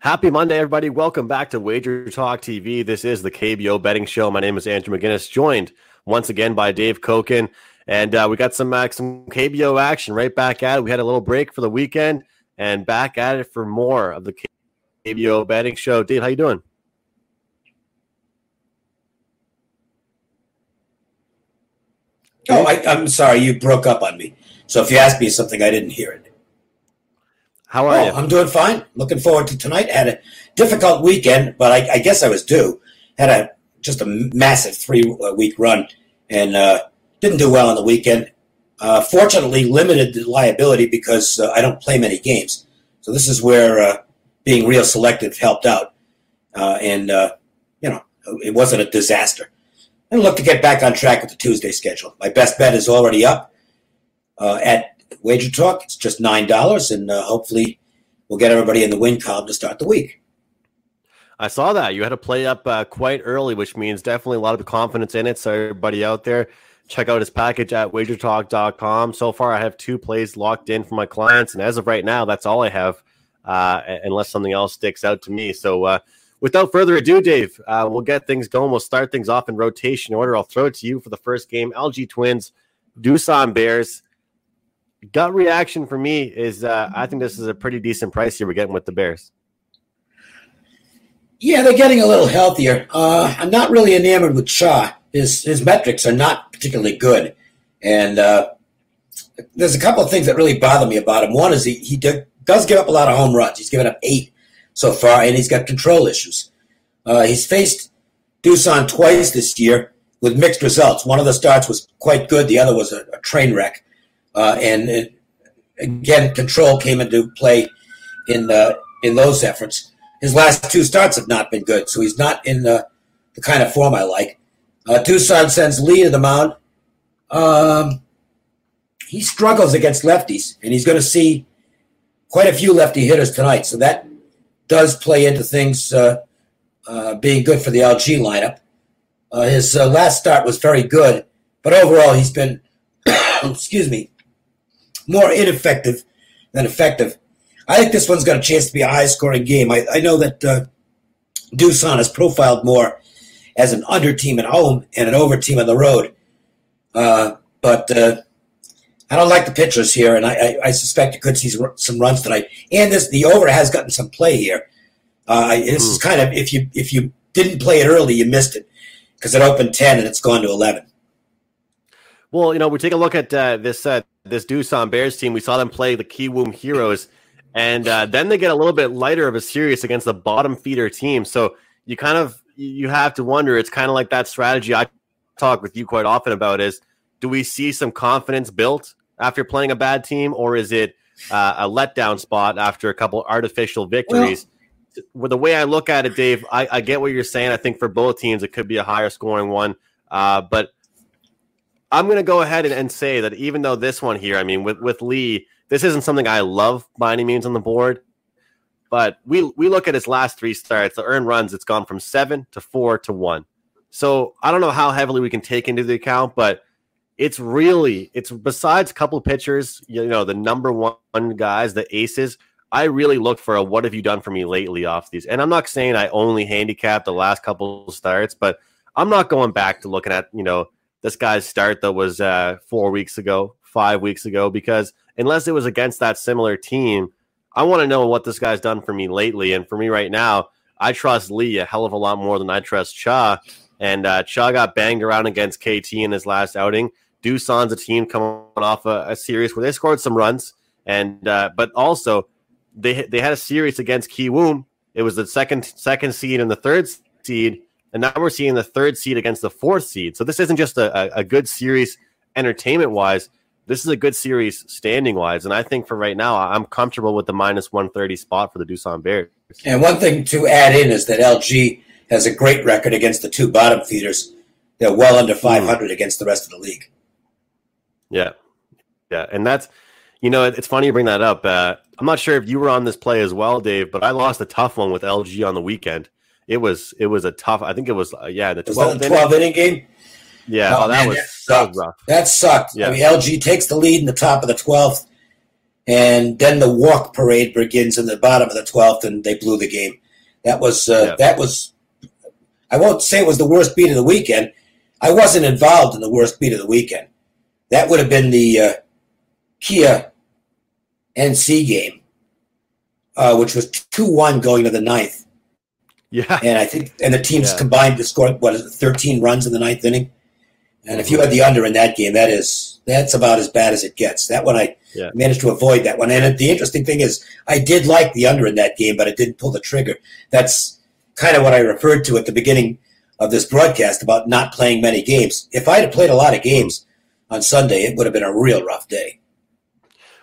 Happy Monday, everybody. Welcome back to Wager Talk TV. This is the KBO Betting Show. My name is Andrew McInnis, joined once again by Dave Cokin. And uh, we got some, uh, some KBO action right back at it. We had a little break for the weekend and back at it for more of the KBO Betting Show. Dave, how you doing? Oh, I, I'm sorry. You broke up on me. So if you asked me something, I didn't hear it. How are oh, you? I'm doing fine. Looking forward to tonight. Had a difficult weekend, but I, I guess I was due. Had a just a massive three week run and uh, didn't do well on the weekend. Uh, fortunately, limited the liability because uh, I don't play many games. So this is where uh, being real selective helped out, uh, and uh, you know it wasn't a disaster. And look to get back on track with the Tuesday schedule. My best bet is already up at Wager Talk. It's just nine dollars, and uh, hopefully, we'll get everybody in the win column to start the week. I saw that you had to play up uh, quite early, which means definitely a lot of confidence in it. So everybody out there, check out his package at wagertalk.com. So far, I have two plays locked in for my clients, and as of right now, that's all I have, uh, unless something else sticks out to me. So. Uh, without further ado, Dave, uh, we'll get things going. We'll start things off in rotation order. I'll throw it to you for the first game. LG Twins, Doosan Bears gut reaction for me is uh, I think this is a pretty decent price here we're getting with the Bears. Yeah, they're getting a little healthier. Uh, I'm not really enamored with Cha. His his metrics are not particularly good, and uh, there's a couple of things that really bother me about him. One is he he do, does give up a lot of home runs. He's given up eight so far, and he's got control issues. Uh, he's faced Doosan twice this year with mixed results. One of the starts was quite good. The other was a, a train wreck. Uh, and it, again, control came into play in uh, in those efforts. His last two starts have not been good, so he's not in the, the kind of form I like. Uh, Doosan sends Lee to the mound. Um, he struggles against lefties, and he's going to see quite a few lefty hitters tonight. So that does play into things uh, uh, being good for the LG lineup. Uh, his uh, last start was very good, but overall he's been, excuse me, more ineffective than effective. I think this one's got a chance to be a high scoring game. I, I know that uh, Doosan is profiled more as an under team at home and an over team on the road. Uh, but uh, I don't like the pitchers here, and I, I, I, suspect you could see some runs tonight. And this the over has gotten some play here. Uh, this mm. is hmm. kind of if you if you didn't play it early, you missed it because it opened ten and it's gone to eleven. Well, you know, we take a look at uh, this uh, this Doosan Bears team. We saw them play the Kiwoom Heroes, and uh, then they get a little bit lighter of a series against the bottom feeder team. So you kind of you have to wonder. It's kind of like that strategy I talk with you quite often about. Is do we see some confidence built after playing a bad team, or is it uh, a letdown spot after a couple artificial victories? Well, with the way I look at it, Dave, I, I, get what you're saying. I think for both teams, it could be a higher scoring one, uh, but I'm going to go ahead and, and, say that even though this one here, I mean, with, with Lee, this isn't something I love by any means on the board, but we we look at his last three starts, the earned runs, it's gone from seven to four to one. So I don't know how heavily we can take into the account, but it's really it's besides a couple pitchers, you know, the number one guys, the aces. I really look for a what have you done for me lately off these. And I'm not saying I only handicap the last couple starts, but I'm not going back to looking at, you know, this guy's start that was uh, four weeks ago, five weeks ago, because unless it was against that similar team, I want to know what this guy's done for me lately. And for me right now, I trust Lee a hell of a lot more than I trust Cha. And uh, Cha got banged around against KT in his last outing. Doosan's a team coming off a, a series where they scored some runs, and uh, but also they they had a series against Kiwoom. It was the second second seed and the third seed and now we're seeing the third seed against the fourth seed. So this isn't just a, a, good series entertainment wise. This is a good series standing wise. And I think for right now, I'm comfortable with the minus 130 spot for the Doosan Bears. And one thing to add in is that LG has a great record against the two bottom feeders. They're well under 500 against the rest of the league. Yeah. Yeah. And that's, you know, it's funny you bring that up. Uh, I'm not sure if you were on this play as well, Dave, but I lost a tough one with LG on the weekend it was it was a tough. I think it was uh, yeah the twelve inning? inning game. Yeah, oh, oh that man, was that sucked. rough. That sucked. Yeah. I mean, LG takes the lead in the top of the twelfth, and then the walk parade begins in the bottom of the twelfth, and they blew the game. That was uh, yeah. that was. I won't say it was the worst beat of the weekend. I wasn't involved in the worst beat of the weekend. That would have been the uh, Kia NC game, uh, which was two one going to the ninth. Yeah, and I think and the teams yeah. combined to score what is it, thirteen runs in the ninth inning. And if you had the under in that game, that is that's about as bad as it gets. That one I yeah. managed to avoid that one. And the interesting thing is, I did like the under in that game, but I didn't pull the trigger. That's kind of what I referred to at the beginning of this broadcast about not playing many games. If I had played a lot of games hmm. on Sunday, it would have been a real rough day.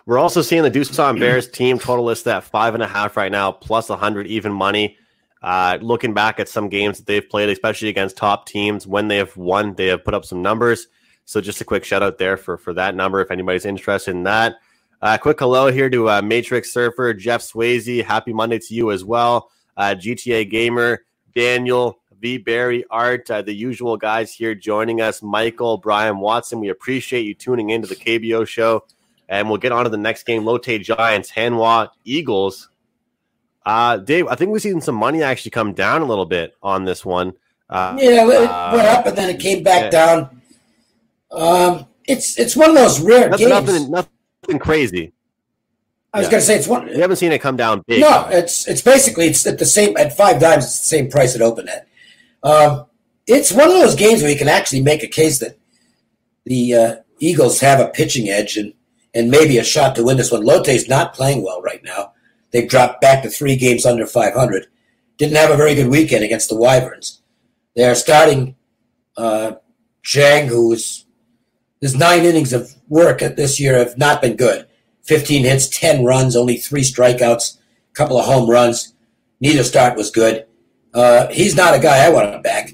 We're also seeing the Doosan Bears team total list at five and a half right now, plus 100 even money. Uh, looking back at some games that they've played, especially against top teams, when they have won, they have put up some numbers. So just a quick shout out there for for that number if anybody's interested in that. Uh, quick hello here to uh, Matrix Surfer, Jeff Swayze. Happy Monday to you as well. Uh, GTA Gamer, Daniel, V. Barry, Art, uh, the usual guys here joining us. Michael, Brian Watson. We appreciate you tuning into the KBO show. And we'll get on to the next game. Lotte Giants, Hanwha Eagles. Uh, Dave, I think we've seen some money actually come down a little bit on this one. Uh, yeah, it went up and then it came back yeah. down. Um, it's it's one of those rare nothing, games. Nothing, nothing crazy. I was yeah. going to say it's one. We haven't seen it come down big. No, it's it's basically it's at the same at five times it's the same price it opened at. Um, it's one of those games where you can actually make a case that the uh, Eagles have a pitching edge and and maybe a shot to win this one. Lotte's not playing well right now. They've dropped back to three games under 500. Didn't have a very good weekend against the Wyverns. They're starting uh, Zhang, who's his nine innings of work this year have not been good. 15 hits, 10 runs, only three strikeouts, a couple of home runs. Neither start was good. Uh, he's not a guy I want to back.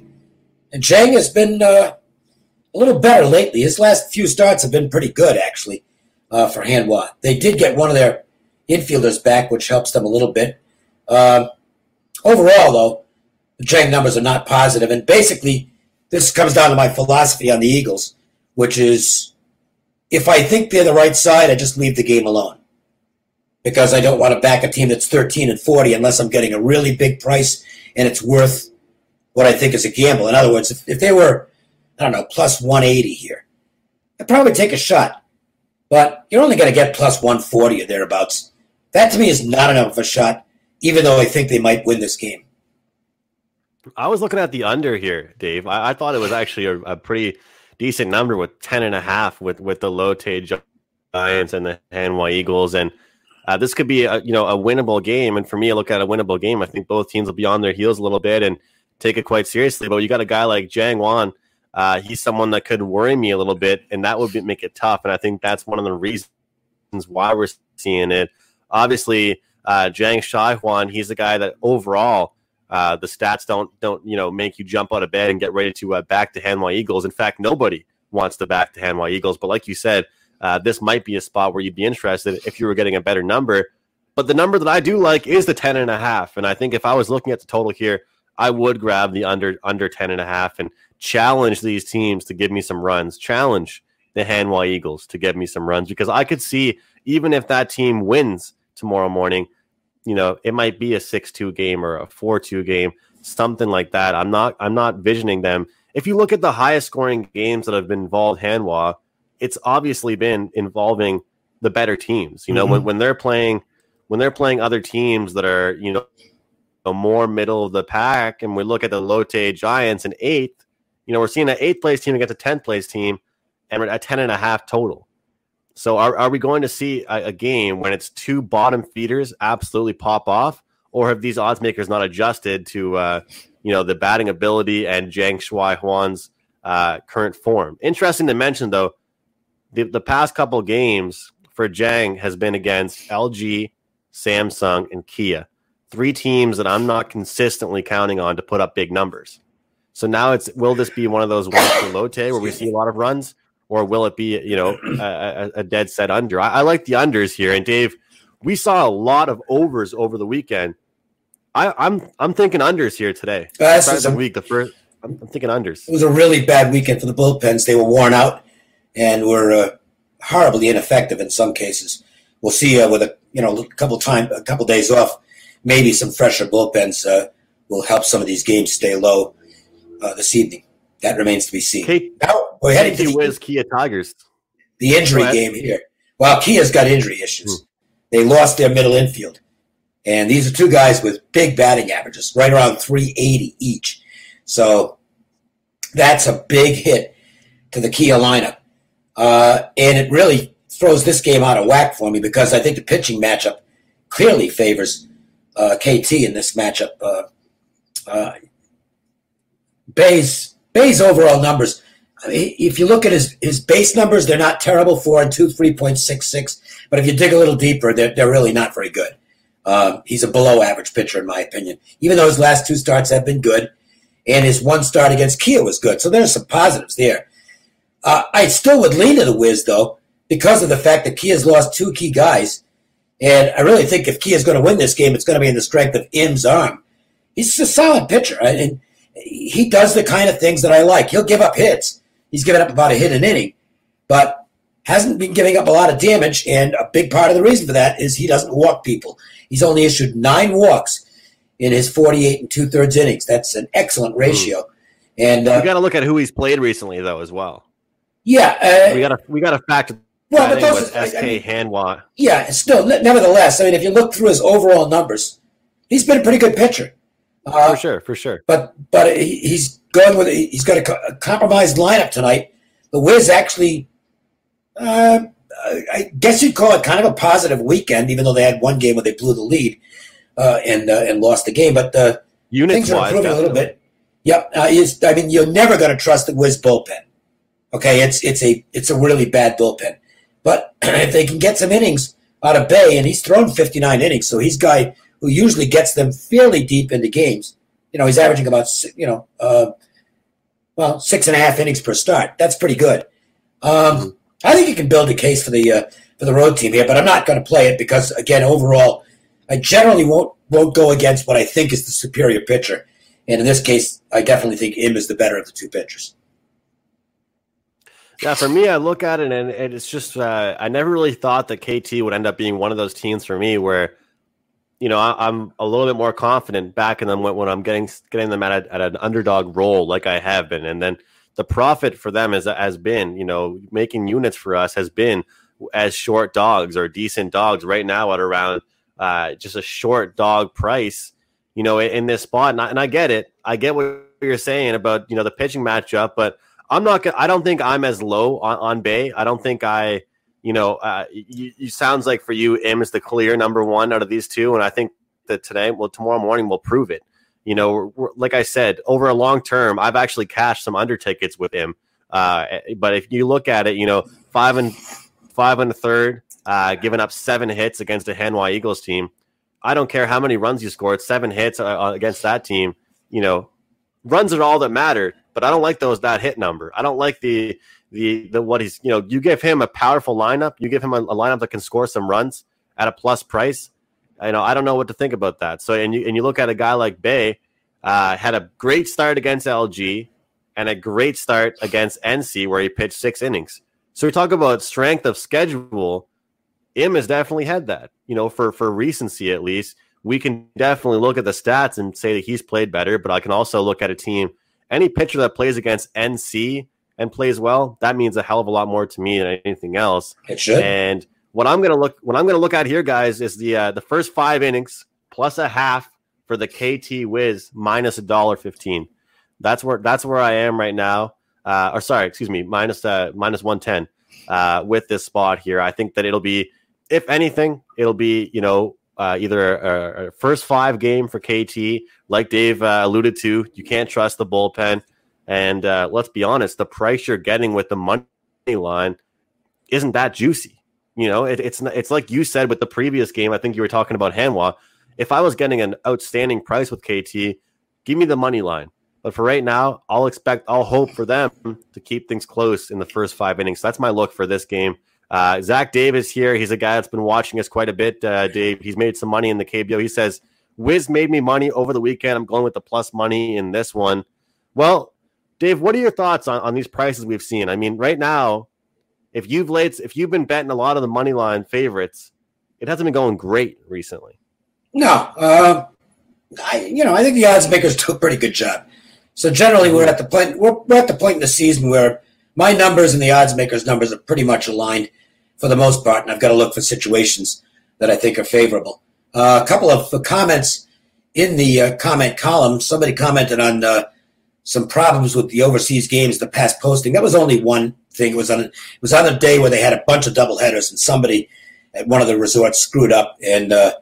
And Zhang has been uh, a little better lately. His last few starts have been pretty good, actually, uh, for Hanwha. They did get one of their infielders back, which helps them a little bit. Uh, overall, though, the Zhang numbers are not positive, and basically, this comes down to my philosophy on the Eagles, which is if I think they're the right side, I just leave the game alone because I don't want to back a team that's 13 and 40 unless I'm getting a really big price and it's worth what I think is a gamble. In other words, if, if they were, I don't know, plus 180 here, I'd probably take a shot. But you're only going to get plus 140 or thereabouts. That to me is not enough of a shot, even though I think they might win this game. I was looking at the under here, Dave. I, I thought it was actually a, a, pretty decent number with 10 and a half with, with the Lotte Giants and the Hanwha Eagles. And uh, this could be a, you know, a winnable game. And for me, I look at a winnable game. I think both teams will be on their heels a little bit and take it quite seriously. But you got a guy like Zhang Wan. Uh, he's someone that could worry me a little bit, and that would be, make it tough. And I think that's one of the reasons why we're seeing it obviously uh, Jang Si-hwan, he's the guy that overall uh, the stats don't don't you know make you jump out of bed and get ready to uh, back the Hanwha Eagles. In fact, nobody wants to back the Hanwha Eagles. But like you said, uh, this might be a spot where you'd be interested if you were getting a better number. But the number that I do like is the 10 and a half. And I think if I was looking at the total here, I would grab the under under 10 and a half and challenge these teams to give me some runs. Challenge the Hanwha Eagles to give me some runs because I could see even if that team wins tomorrow morning, you know, it might be a 6-2 game or a 4-2 game, something like that. I'm not I'm not visioning them. If you look at the highest scoring games that have been involved Hanwha, it's obviously been involving the better teams. You know, mm-hmm. when, when they're playing when they're playing other teams that are, you know, more middle of the pack, and we look at the Lotte Giants in eighth, you know, we're seeing an eighth place team against a 10th place team, and we're at 10 and a half total. So are, are we going to see a, a, game when it's two bottom feeders absolutely pop off, or have these odds makers not adjusted to uh, you know the batting ability and Jang Si-hwan's uh, current form? Interesting to mention though, the, the past couple games for Zhang has been against LG, Samsung, and Kia, three teams that I'm not consistently counting on to put up big numbers. So now it's will this be one of those ones for Lotte where we see a lot of runs? Or will it be you know a, a dead set under? I, I, like the unders here. And Dave, we saw a lot of overs over the weekend. I, am I'm, I'm thinking unders here today. Uh, the week, the first. I'm, I'm, thinking unders. It was a really bad weekend for the bullpens. They were worn out and were uh, horribly ineffective in some cases. we'll see uh, with a you know a couple time a couple days off, maybe some fresher bullpens uh, will help some of these games stay low uh, this evening. That remains to be seen. Now we're heading to the, Kia Tigers. the injury game here. Well, Kia's got injury issues. Hmm. They lost their middle infield, and these are two guys with big batting averages, right around 380 each. So that's a big hit to the Kia lineup. Uh, and it really throws this game out of whack for me because I think the pitching matchup clearly favors uh, KT in this matchup. Uh, uh, Bae's Bae's overall numbers. If you look at his, his base numbers, they're not terrible. Four and two, three point six six. But if you dig a little deeper, they're they're really not very good. Um, he's a below average pitcher in my opinion. Even though his last two starts have been good, and his one start against Kia was good, so there's some positives there. Uh, I still would lean to the Wiz though because of the fact that Kia's lost two key guys, and I really think if Kia's going to win this game, it's going to be in the strength of Im's arm. He's a solid pitcher, and he does the kind of things that I like. He'll give up hits. He's given up about a hit an inning, but hasn't been giving up a lot of damage. And a big part of the reason for that is he doesn't walk people. He's only issued nine walks in his 48 and two thirds innings. That's an excellent ratio. And uh, We got to look at who he's played recently, though, as well. yeah, uh, We got to we got to factor Well, but those- with I- I SK mean- Hanwha. yeah. Still, nevertheless, I mean, if you look through his overall numbers, he's been a pretty good pitcher. Uh, For sure, for sure. but but he- he's going with he's got a, a compromised lineup tonight. The Wiz actually, uh, I guess you'd call it kind of a positive weekend, even though they had one game where they blew the lead uh, and uh, and lost the game. But uh, Units things are improving a little bit. Yep, uh, I mean you're never going to trust the Wiz bullpen. Okay, it's it's a it's a really bad bullpen. But if they can get some innings out of Bae, and he's thrown 59 innings, so he's guy who usually gets them fairly deep into games. You know, he's averaging about you know, uh, well, six and a half innings per start. That's pretty good. Um, I think you can build a case for the uh, for the road team here, but I'm not going to play it because again, overall, I generally won't won't go against what I think is the superior pitcher, and in this case, I definitely think him is the better of the two pitchers. Yeah, for me, I look at it and and it's just uh, I never really thought that KT would end up being one of those teams for me where, you know, I, I'm a little bit more confident backing them when, when I'm getting getting them at, a, at an underdog role like I have been, and then the profit for them is has been, you know, making units for us has been as short dogs or decent dogs right now at around uh, just a short dog price, you know, in, in this spot. And I, and I get it, I get what you're saying about you know the pitching matchup, but I'm not. I don't think I'm as low on, on Bae. I don't think I, you know, uh, you, you sounds like for you, Im is the clear number one out of these two, and I think that today, well, tomorrow morning will prove it. You know, like I said, over a long term, I've actually cashed some under tickets with him. Uh, but if you look at it, you know, five and five and a third, uh, giving up seven hits against a Hanwha Eagles team. I don't care how many runs you scored, seven hits uh, uh, against that team. You know, runs are all that matter. But I don't like those that hit number. I don't like the the the what he's you know. You give him a powerful lineup. You give him a, a lineup that can score some runs at a plus price. You know, I don't know what to think about that. So and you and you look at a guy like Bae, uh, had a great start against LG and a great start against NC where he pitched six innings. So we talk about strength of schedule. Im has definitely had that. You know, for for recency at least, we can definitely look at the stats and say that he's played better. But I can also look at a team, any pitcher that plays against NC and plays well, that means a hell of a lot more to me than anything else. It should. And what I'm gonna look what I'm gonna look at here, guys, is the uh, the first five innings plus a half for the KT Wiz minus a dollar fifteen. That's where that's where I am right now. Uh, or sorry, excuse me, minus uh, minus one ten uh, with this spot here. I think that it'll be, if anything, it'll be you know uh, either a, a first five game for KT, like Dave uh, alluded to. You can't trust the bullpen, and uh, let's be honest, the price you're getting with the money line isn't that juicy. You know, it, it's it's like you said with the previous game. I think you were talking about Hanwha. If I was getting an outstanding price with KT, give me the money line. But for right now, I'll expect, I'll hope for them to keep things close in the first five innings. So that's my look for this game. Uh, Zach Davis here. He's a guy that's been watching us quite a bit. Uh, Dave, he's made some money in the KBO. He says, "Wiz made me money over the weekend. I'm going with the plus money in this one." Well, Dave, what are your thoughts on, on these prices we've seen? I mean, right now, if you've laid, if you've been betting a lot of the money line favorites, it hasn't been going great recently. No, uh, I you know I think the odds makers do a pretty good job. So generally, we're at the point we're, we're at the point in the season where my numbers and the odds makers' numbers are pretty much aligned for the most part, and I've got to look for situations that I think are favorable. Uh, a couple of comments in the uh, comment column. Somebody commented on uh, some problems with the overseas games, the past posting. That was only one thing. It was on it was on a day where they had a bunch of double headers, and somebody at one of the resorts screwed up, and uh,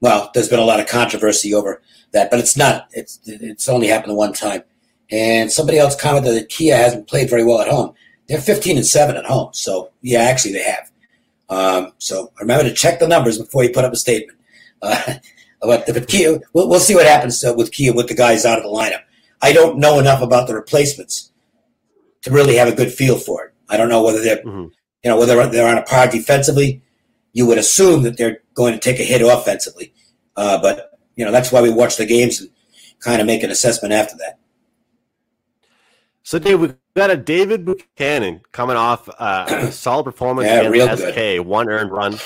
well, there's been a lot of controversy over that, but it's not. It's it's only happened one time. And somebody else commented that Kia hasn't played very well at home. They're 15 and seven at home, so yeah, actually they have. Um, so remember to check the numbers before you put up a statement. Uh, but, but Kia, we'll, we'll, see what happens uh, with Kia with the guys out of the lineup. I don't know enough about the replacements to really have a good feel for it. I don't know whether they're, mm-hmm. you know, whether they're on a par defensively. You would assume that they're going to take a hit offensively, uh, but you know that's why we watch the games and kind of make an assessment after that. So, Dave, we've got a David Buchanan coming off uh, a solid performance yeah, against SK, good. one earned run,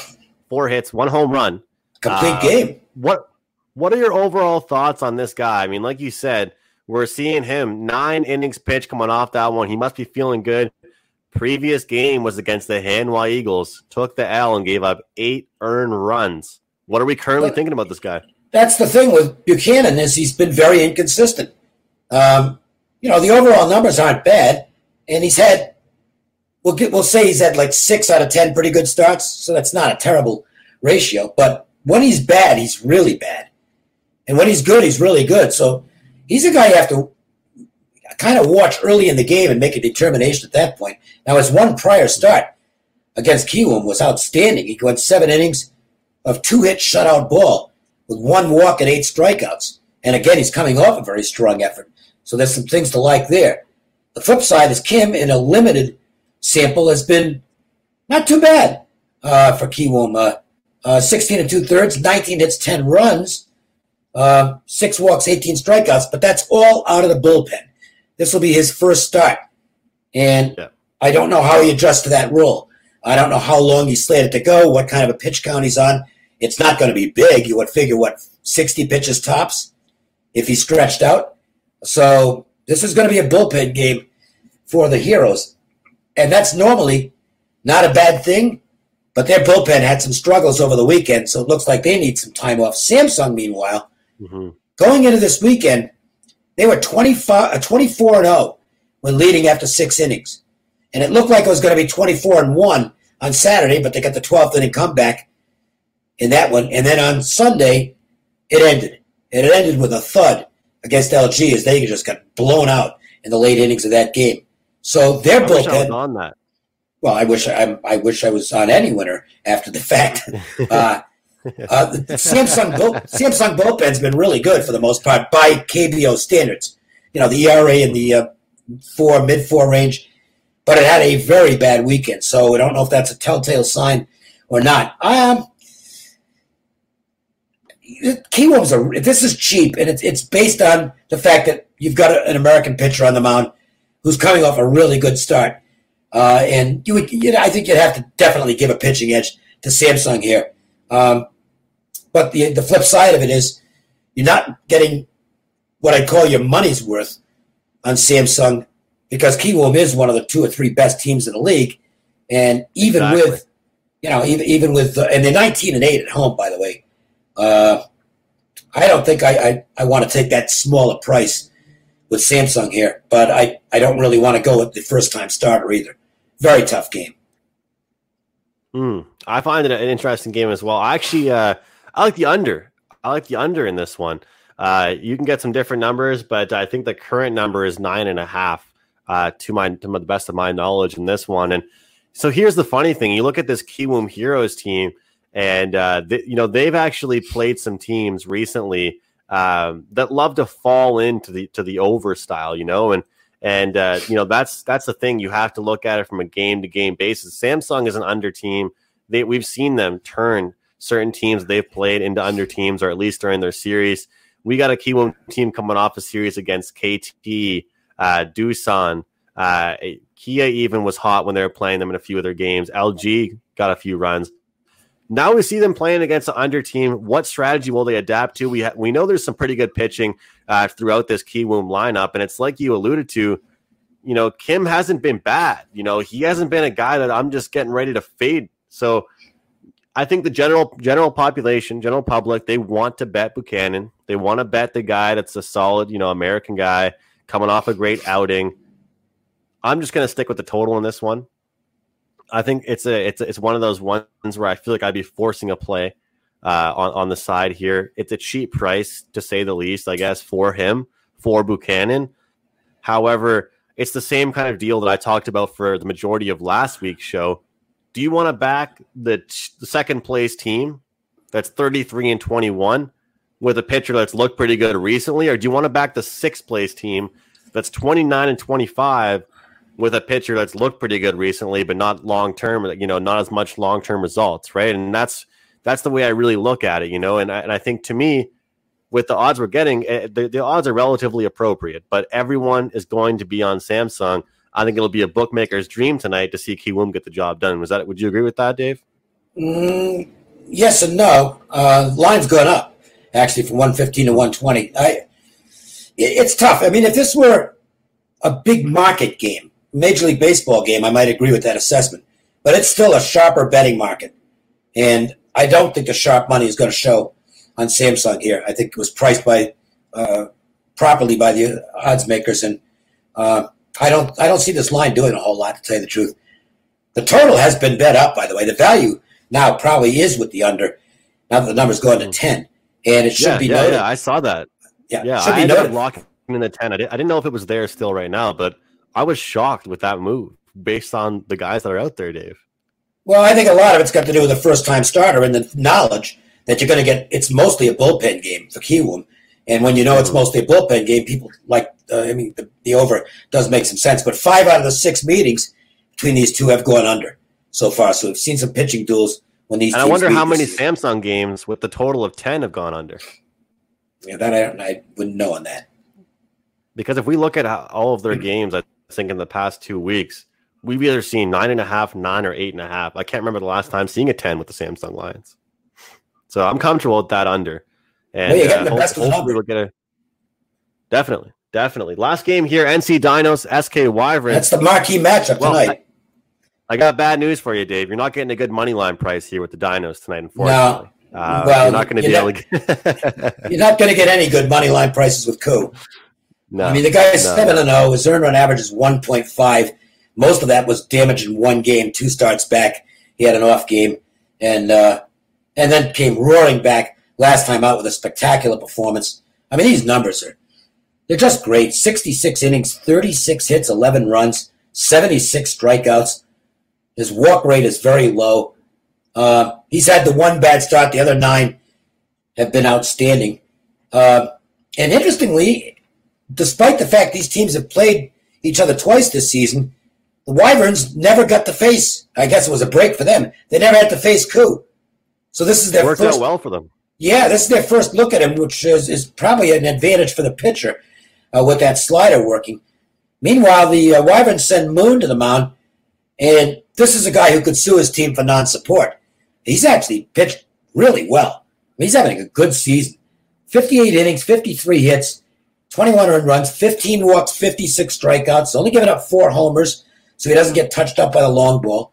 four hits, one home run. Complete uh, game. What What are your overall thoughts on this guy? I mean, like you said, we're seeing him nine innings pitch coming off that one. He must be feeling good. Previous game was against the Hanwha Eagles, took the L and gave up eight earned runs. What are we currently but thinking about this guy? That's the thing with Buchanan is he's been very inconsistent. Um, you know, the overall numbers aren't bad, and he's had we'll get, we'll say he's had like six out of ten pretty good starts, so that's not a terrible ratio. But when he's bad, he's really bad, and when he's good, he's really good. So he's a guy you have to kind of watch early in the game and make a determination at that point. Now, his one prior start against Kiwoom was outstanding. He went seven innings of two hit shutout ball with one walk and eight strikeouts. And again, he's coming off a very strong effort. So there's some things to like there. The flip side is Kim, in a limited sample, has been not too bad uh, for Kiwoom. Uh, uh, 16 and two thirds, 19 hits, 10 runs, uh, six walks, 18 strikeouts, but that's all out of the bullpen. This will be his first start. And yeah. I don't know how he adjusts to that rule. I don't know how long he's slated to go, what kind of a pitch count he's on. It's not going to be big. You would figure, what, 60 pitches tops if he's stretched out? So this is going to be a bullpen game for the Heroes. And that's normally not a bad thing, but their bullpen had some struggles over the weekend, so it looks like they need some time off. Samsung, meanwhile, mm-hmm. going into this weekend, they were 25, uh, 24 and 0 when leading after six innings. And it looked like it was going to be 24 and 1 on Saturday, but they got the 12th inning comeback in that one. And then on Sunday, it ended. And it ended with a thud against LG as they just got blown out in the late innings of that game. So their I bullpen on that. Well, I wish I, I wish I was on any winner after the fact. uh, uh, Samsung bull, Samsung bullpen's been really good for the most part by KBO standards. You know the ERA in the uh, four mid four range, but it had a very bad weekend. So I don't know if that's a telltale sign or not. Um, Kiwoom's a this is cheap, and it's it's based on the fact that you've got an American pitcher on the mound who's coming off a really good start, uh, and you would you know, I think you'd have to definitely give a pitching edge to Samsung here. Um, but the the flip side of it is you're not getting what I call your money's worth on Samsung because Kiwoom is one of the two or three best teams in the league, and even exactly. with you know even even with uh, and they're 19 and eight at home by the way. Uh, I don't think I, I, I want to take that smaller price with Samsung here, but I, I don't really want to go with the first time starter either. Very tough game. Mm, I find it an interesting game as well. I actually uh, I like the under. I like the under in this one. Uh, you can get some different numbers, but I think the current number is nine and a half. Uh, to my to the best of my knowledge in this one, and so here's the funny thing: you look at this Kiwoom Heroes team and uh, th- you know they've actually played some teams recently um, that love to fall into the to the over style, you know, and and uh, you know that's that's the thing you have to look at it from a game to game basis. Samsung is an under team. They we've seen them turn certain teams they've played into under teams, or at least during their series. We got a Kiwoom team coming off a series against KT, uh, Doosan. Uh, Kia even was hot when they were playing them in a few of their games. LG got a few runs Now we see them playing against the under team. What strategy will they adapt to? We ha- we know there's some pretty good pitching uh, throughout this Kiwoom lineup, and it's like you alluded to. You know, Kim hasn't been bad. You know, he hasn't been a guy that I'm just getting ready to fade. So I think the general general population, general public, they want to bet Buchanan. They want to bet the guy that's a solid, you know, American guy coming off a great outing. I'm just going to stick with the total in this one. I think it's a it's a, it's one of those ones where I feel like I'd be forcing a play uh, on on the side here. It's a cheap price to say the least, I guess, for him for Buchanan. However, it's the same kind of deal that I talked about for the majority of last week's show. Do you want to back the, the second place team that's 33 and 21 with a pitcher that's looked pretty good recently, or do you want to back the sixth place team that's 29 and 25 with a pitcher that's looked pretty good recently, but not long term, you know, not as much long term results, right? And that's that's the way I really look at it, you know. And I, and I think to me, with the odds we're getting, eh, the, the odds are relatively appropriate. But everyone is going to be on Samsung. I think it'll be a bookmaker's dream tonight to see Kiwoom get the job done. Was that? Would you agree with that, Dave? Mm, yes and no. Uh, line's gone up actually from 115 to 120. I, it, it's tough. I mean, if this were a big market game, Major League Baseball game, I might agree with that assessment. But it's still a sharper betting market. And I don't think the sharp money is going to show on Samsung here. I think it was priced by uh, properly by the odds makers, and uh, I don't I don't see this line doing a whole lot to tell you the truth. The total has been bet up, by the way. The value now probably is with the under. Now that the number's going to ten, and it should yeah, be yeah, noted. Yeah, I saw that. Yeah, yeah. should I be ended noted. up locking in the ten. I didn't, I didn't know if it was there still right now, but I was shocked with that move based on the guys that are out there, Dave. Well, I think a lot of it's got to do with the first time starter and the knowledge that you're going to get. It's mostly a bullpen game for Kiwoom. And when you know it's Mhm. mostly a bullpen game, people like, uh, I mean, the, the over does make some sense. But five out of the six meetings between these two have gone under so far. So we've seen some pitching duels when these And I wonder how many. Samsung games with the total of ten have gone under. Yeah, that I, I wouldn't know on that. Because if we look at how, all of their games, I think in the past two weeks, we've either seen nine and a half, nine, or eight and a half. I can't remember the last time seeing a ten with the Samsung Lions. So I'm comfortable with that under. And Well, you're getting uh, the best of the hopefully we'll get a definitely, definitely. Last game here, NC Dinos, SK Wyvern. That's the marquee matchup Well, tonight. I got bad news for you, Dave. You're not getting a good money line price here with the Dinos tonight, unfortunately. Uh, Well, you're not going to be you're able to get. You're not going to get any good money line prices with Koo. no, I mean, the guy is no. seven and zero. His earned run average is one point five. Most of that was damage in one game. Two starts back, he had an off game, and uh, and then came roaring back last time out with a spectacular performance. I mean, these numbers are they're just great. Sixty six innings, thirty six hits, eleven runs, seventy six strikeouts. His walk rate is very low. Uh, he's had the one bad start. The other nine have been outstanding. Uh, and interestingly, despite the fact these teams have played each other twice this season, the Wyverns never got to face. I guess it was a break for them. They never had to face Koo. So this is It their worked first. out well for them. Yeah, this is their first look at him, which is, is probably an advantage for the pitcher uh, with that slider working. Meanwhile, the uh, Wyverns send Moon to the mound, and this is a guy who could sue his team for non-support. He's actually pitched really well. I mean, he's having a good season. 58 innings, 53 hits, 21 earned runs, 15 walks, 56 strikeouts, only giving up four homers, so he doesn't get touched up by the long ball.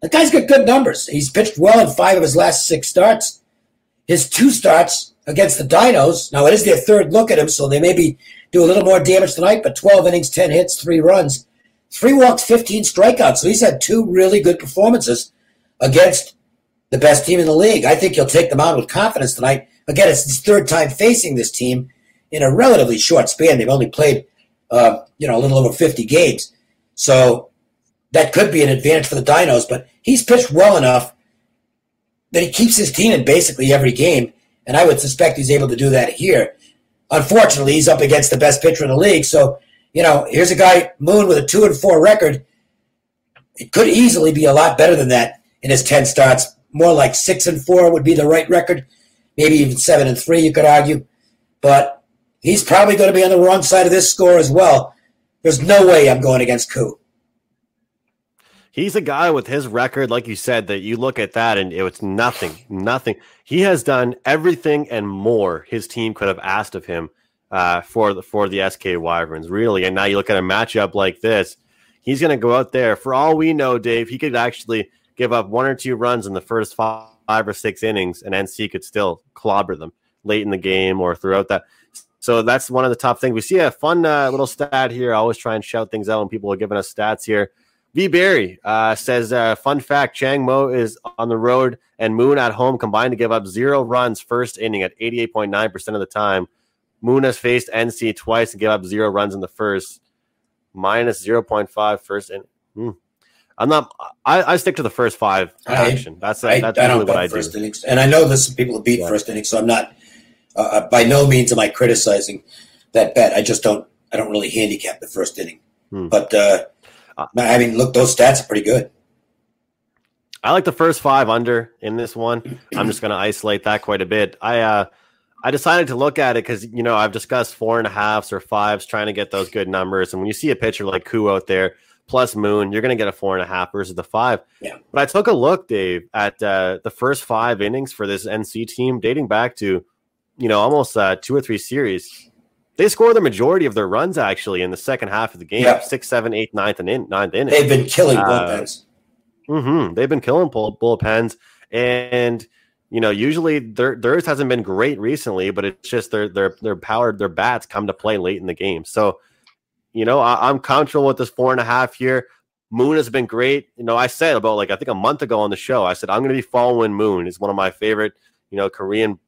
The guy's got good numbers. He's pitched well in five of his last six starts. His two starts against the Dinos, now it is their third look at him, so they maybe do a little more damage tonight, but 12 innings, 10 hits, three runs, three walks, 15 strikeouts. So he's had two really good performances against the best team in the league. I think he'll take them out with confidence tonight. Again, it's his third time facing this team in a relatively short span. They've only played, uh, you know, a little over 50 games. So that could be an advantage for the Dinos, but he's pitched well enough that he keeps his team in basically every game, and I would suspect he's able to do that here. Unfortunately, he's up against the best pitcher in the league, so you know, here's a guy Moon with a two and four record. It could easily be a lot better than that in his ten starts. More like six and four would be the right record, maybe even seven and three. You could argue, but he's probably going to be on the wrong side of this score as well. There's no way I'm going against Koo. He's a guy with his record, like you said, that you look at that and it's nothing, nothing. He has done everything and more his team could have asked of him uh, for the for the SK Wyverns, really. And now you look at a matchup like this, he's going to go out there. For all we know, Dave, he could actually give up one or two runs in the first five, five or six innings, and NC could still clobber them late in the game or throughout that. So that's one of the top things. We see a fun uh, little stat here. I always try and shout things out when people are giving us stats here. V. Barry uh, says, uh, fun fact Chang Mo is on the road and Moon at home combined to give up zero runs first inning at 88.9% of the time. Moon has faced NC twice and gave up zero runs in the first, minus 0.5 first inning. Hmm. I'm not. I, I, stick to the first five action. That's I, that's I really what I do. Innings. And I know there's some people who beat yeah. first innings, so I'm not. Uh, uh, by no means am I criticizing that bet. I just don't. I don't really handicap the first inning. Hmm. But uh, I mean, look, those stats are pretty good. I like the first five under in this one. I'm just going to isolate that quite a bit. I uh, I decided to look at it because you know I've discussed four and a halfs or fives, trying to get those good numbers. And when you see a pitcher like Koo out there plus Moon, you're going to get a four and a half versus the five. Yeah. But I took a look, Dave, at uh, the first five innings for this NC team, dating back to you know almost uh, two or three series. They score the majority of their runs actually in the second half of the game. Yeah. Six, seven, eight, ninth, and in, ninth inning. They've been killing uh, bullpens. Mm-hmm. They've been killing bull, bullpens, and you know usually their, theirs hasn't been great recently, but it's just their their their powered their bats come to play late in the game. So, you know, I, I'm comfortable with this four and a half here. Moon has been great. You know, I said about like I think a month ago on the show, I said I'm going to be following Moon. He's one of my favorite, you know, Korean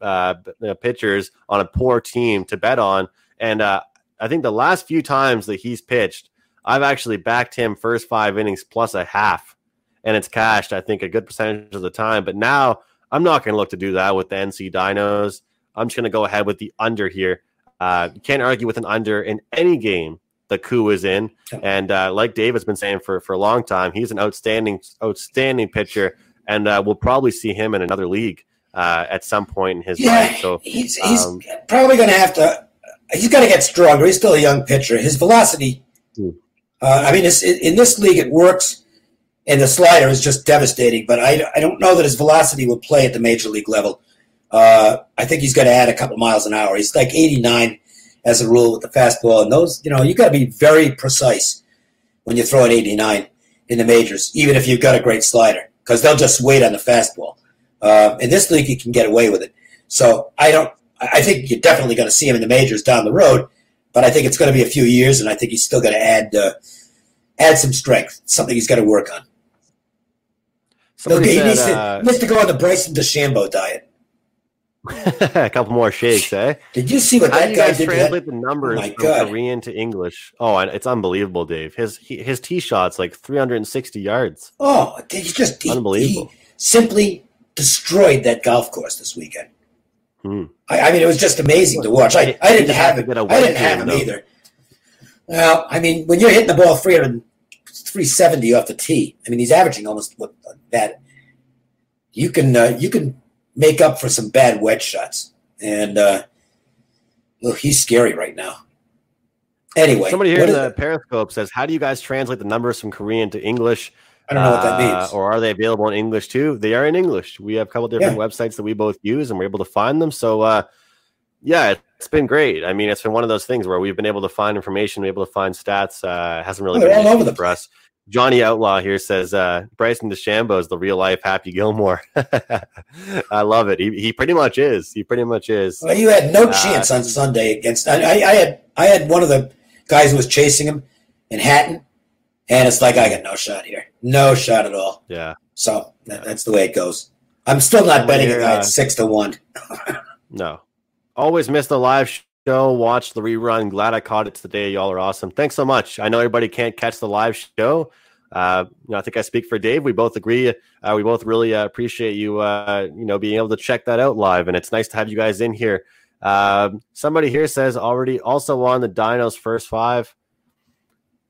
uh, pitchers on a poor team to bet on. And uh, I think the last few times that he's pitched, I've actually backed him first five innings plus a half, and it's cashed. I think a good percentage of the time. But now I'm not going to look to do that with the NC Dinos. I'm just going to go ahead with the under here. Uh, you can't argue with an under in any game the Koo is in. And uh, like Dave has been saying for, for a long time, he's an outstanding, outstanding pitcher, and uh, we'll probably see him in another league uh, at some point in his yeah, life. So he's, he's um, probably going to have to. He's got to get stronger. He's still a young pitcher. His velocity. Hmm. Uh, I mean, in this league, it works, and the slider is just devastating. But I, I don't know that his velocity will play at the major league level. Uh, I think he's got to add a couple miles an hour. He's like 89 as a rule with the fastball, and those, you know, you got to be very precise when you throw an 89 in the majors, even if you've got a great slider, because they'll just wait on the fastball. Uh, in this league, he can get away with it. So I don't. I think you're definitely going to see him in the majors down the road, but I think it's going to be a few years, and I think he's still going to add uh, add some strength. Something he's got to work on. he, said, needs to, uh, needs to go on the Bryson DeChambeau diet. a couple more shakes, eh? Did you see what How that guy did? Translate the numbers oh from Korean to English. Oh, it's unbelievable, Dave. His he, his tee shots like 360 yards. Oh, he's just unbelievable. He simply destroyed that golf course this weekend. Hmm. I, I, mean, it was just amazing to watch. I, I didn't have it. I didn't have him either. Well, I mean, when you're hitting the ball 300, 370 off the tee, I mean, he's averaging almost what that. You can uh, you can make up for some bad wedge shots, and uh, well, he's scary right now. Anyway, somebody here in the Periscope says, "How do you guys translate the numbers from Korean to English?" I don't know what that means. Uh, or are they available in English too? They are in English. We have a couple different yeah. websites that we both use, and we're able to find them. So, uh, yeah, it's been great. I mean, it's been one of those things where we've been able to find information, able to find stats. Uh, hasn't really oh, been all over the us. Johnny Outlaw here says uh, Bryson DeChambeau is the real life Happy Gilmore. I love it. He, he pretty much is. He pretty much is. Well, you had no uh, chance on Sunday against. I, I, had I had one of the guys who was chasing him in Hatton and it's like I got no shot here, no shot at all. Yeah. So that, that's the way it goes. I'm still not betting a guy uh, six to one. no, always miss the live show. Watch the rerun. Glad I caught it today. Y'all are awesome. Thanks so much. I know everybody can't catch the live show. Uh, you know, I think I speak for Dave. We both agree. Uh, we both really uh, appreciate you, uh, you know, being able to check that out live, and it's nice to have you guys in here. Um, somebody here says already also on the Dinos first five.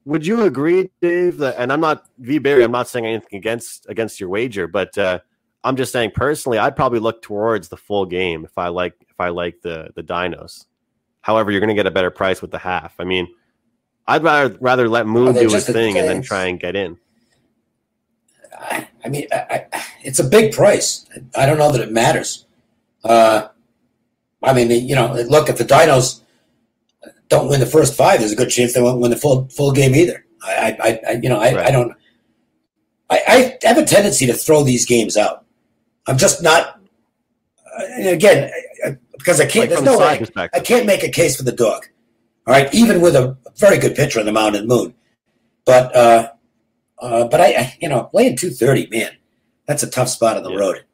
Would you agree, Dave? That, and I'm not V Barry. I'm not saying anything against against your wager, but uh, I'm just saying personally, I'd probably look towards the full game if I like if I like the the dinos. However, you're going to get a better price with the half. I mean, I'd rather rather let Moon do his thing and then try and get in. I, I mean, I, I, it's a big price. I don't know that it matters. Uh, I mean, you know, look at the Dinos don't win the first five, there's a good chance they won't win the full full game either. I, I, I you know, I, right. I don't. I, I have a tendency to throw these games out. I'm just not. Again, because I can't. Like there's no way. I can't make a case for the dog. All right, even with a very good pitcher on the mound and moon, but uh, uh, but I, I, you know, laying two thirty, man, that's a tough spot on the yeah. road.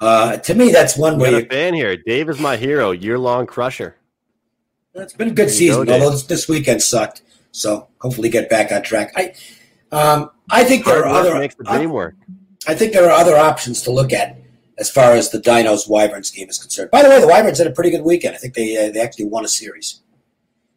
Uh, to me, that's one way. a fan here. Dave is my hero. Year long crusher. It's been a good season, go, although this, this, weekend sucked. So hopefully, get back on track. I, um, I think there are other. Makes the dream work. I think there are other options to look at as far as the Dinos Wyverns game is concerned. By the way, the Wyverns had a pretty good weekend. I think they uh, they actually won a series,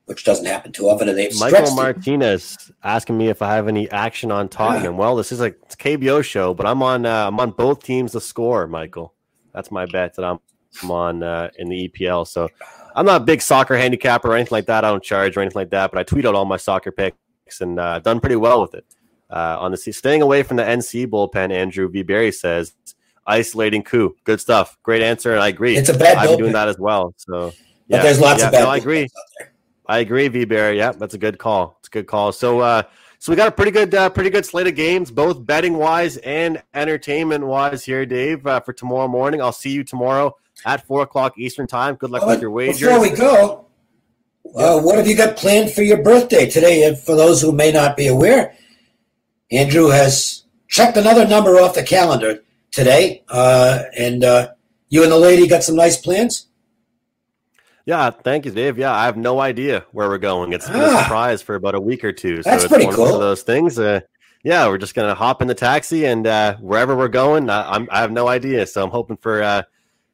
which doesn't happen too often. And they Michael Martinez asking me if I have any action on Tottenham. Yeah. Well, this is a KBO show, but I'm on uh, I'm on both teams to score. Michael, that's my bet that I'm, I'm on uh, in the EPL. So I'm not a big soccer handicapper or anything like that. I don't charge or anything like that, but I tweet out all my soccer picks and uh, done pretty well with it. Uh, on the staying away from the NC bullpen, Andrew V. Berry says isolating Koo. Good stuff. Great answer, and I agree. It's a bad. I've been doing that as well. So, yeah, but there's lots yeah, of bad. No, I agree. I agree, V. Barry. Yeah, that's a good call. It's a good call. So, uh, so we got a pretty good, uh, pretty good slate of games, both betting wise and entertainment wise here, Dave, uh, for tomorrow morning. I'll see you tomorrow at four o'clock Eastern time. Good luck with your wagers. Before we go, uh, what have you got planned for your birthday today? For those who may not be aware, Andrew has checked another number off the calendar today. Uh, and uh, you and the lady got some nice plans? Yeah, thank you, Dave. Yeah, I have no idea where we're going. It's been ah, a surprise for about a week or two. So that's it's pretty one cool. Of those things. Uh, yeah, we're just gonna hop in the taxi and uh, wherever we're going, I, I, have no idea. So I'm hoping for uh,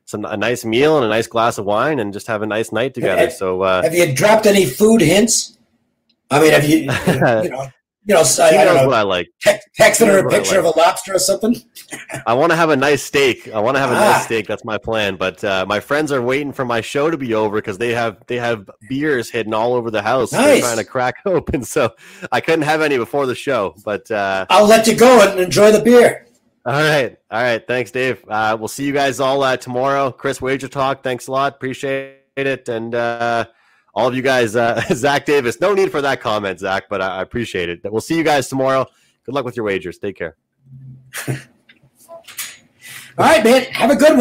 some a nice meal and a nice glass of wine and just have a nice night together. Have, so uh, have you dropped any food hints? I mean, have you, you know, you know, I, I know what I like. texting her a picture like. of a lobster or something. I want to have a nice steak. I want to have a ah. nice steak. That's my plan. But uh, my friends are waiting for my show to be over because they have they have beers hidden all over the house. Nice. They're trying to crack open, so I couldn't have any before the show. But uh, I'll let you go and enjoy the beer. All right, all right. Thanks, Dave. Uh, we'll see you guys all uh, tomorrow. Chris Wager Talk. Thanks a lot. Appreciate it. And uh, all of you guys, uh, Zach Davis. No need for that comment, Zach, but I, I appreciate it. We'll see you guys tomorrow. Good luck with your wagers. Take care. all right, man. Have a good one.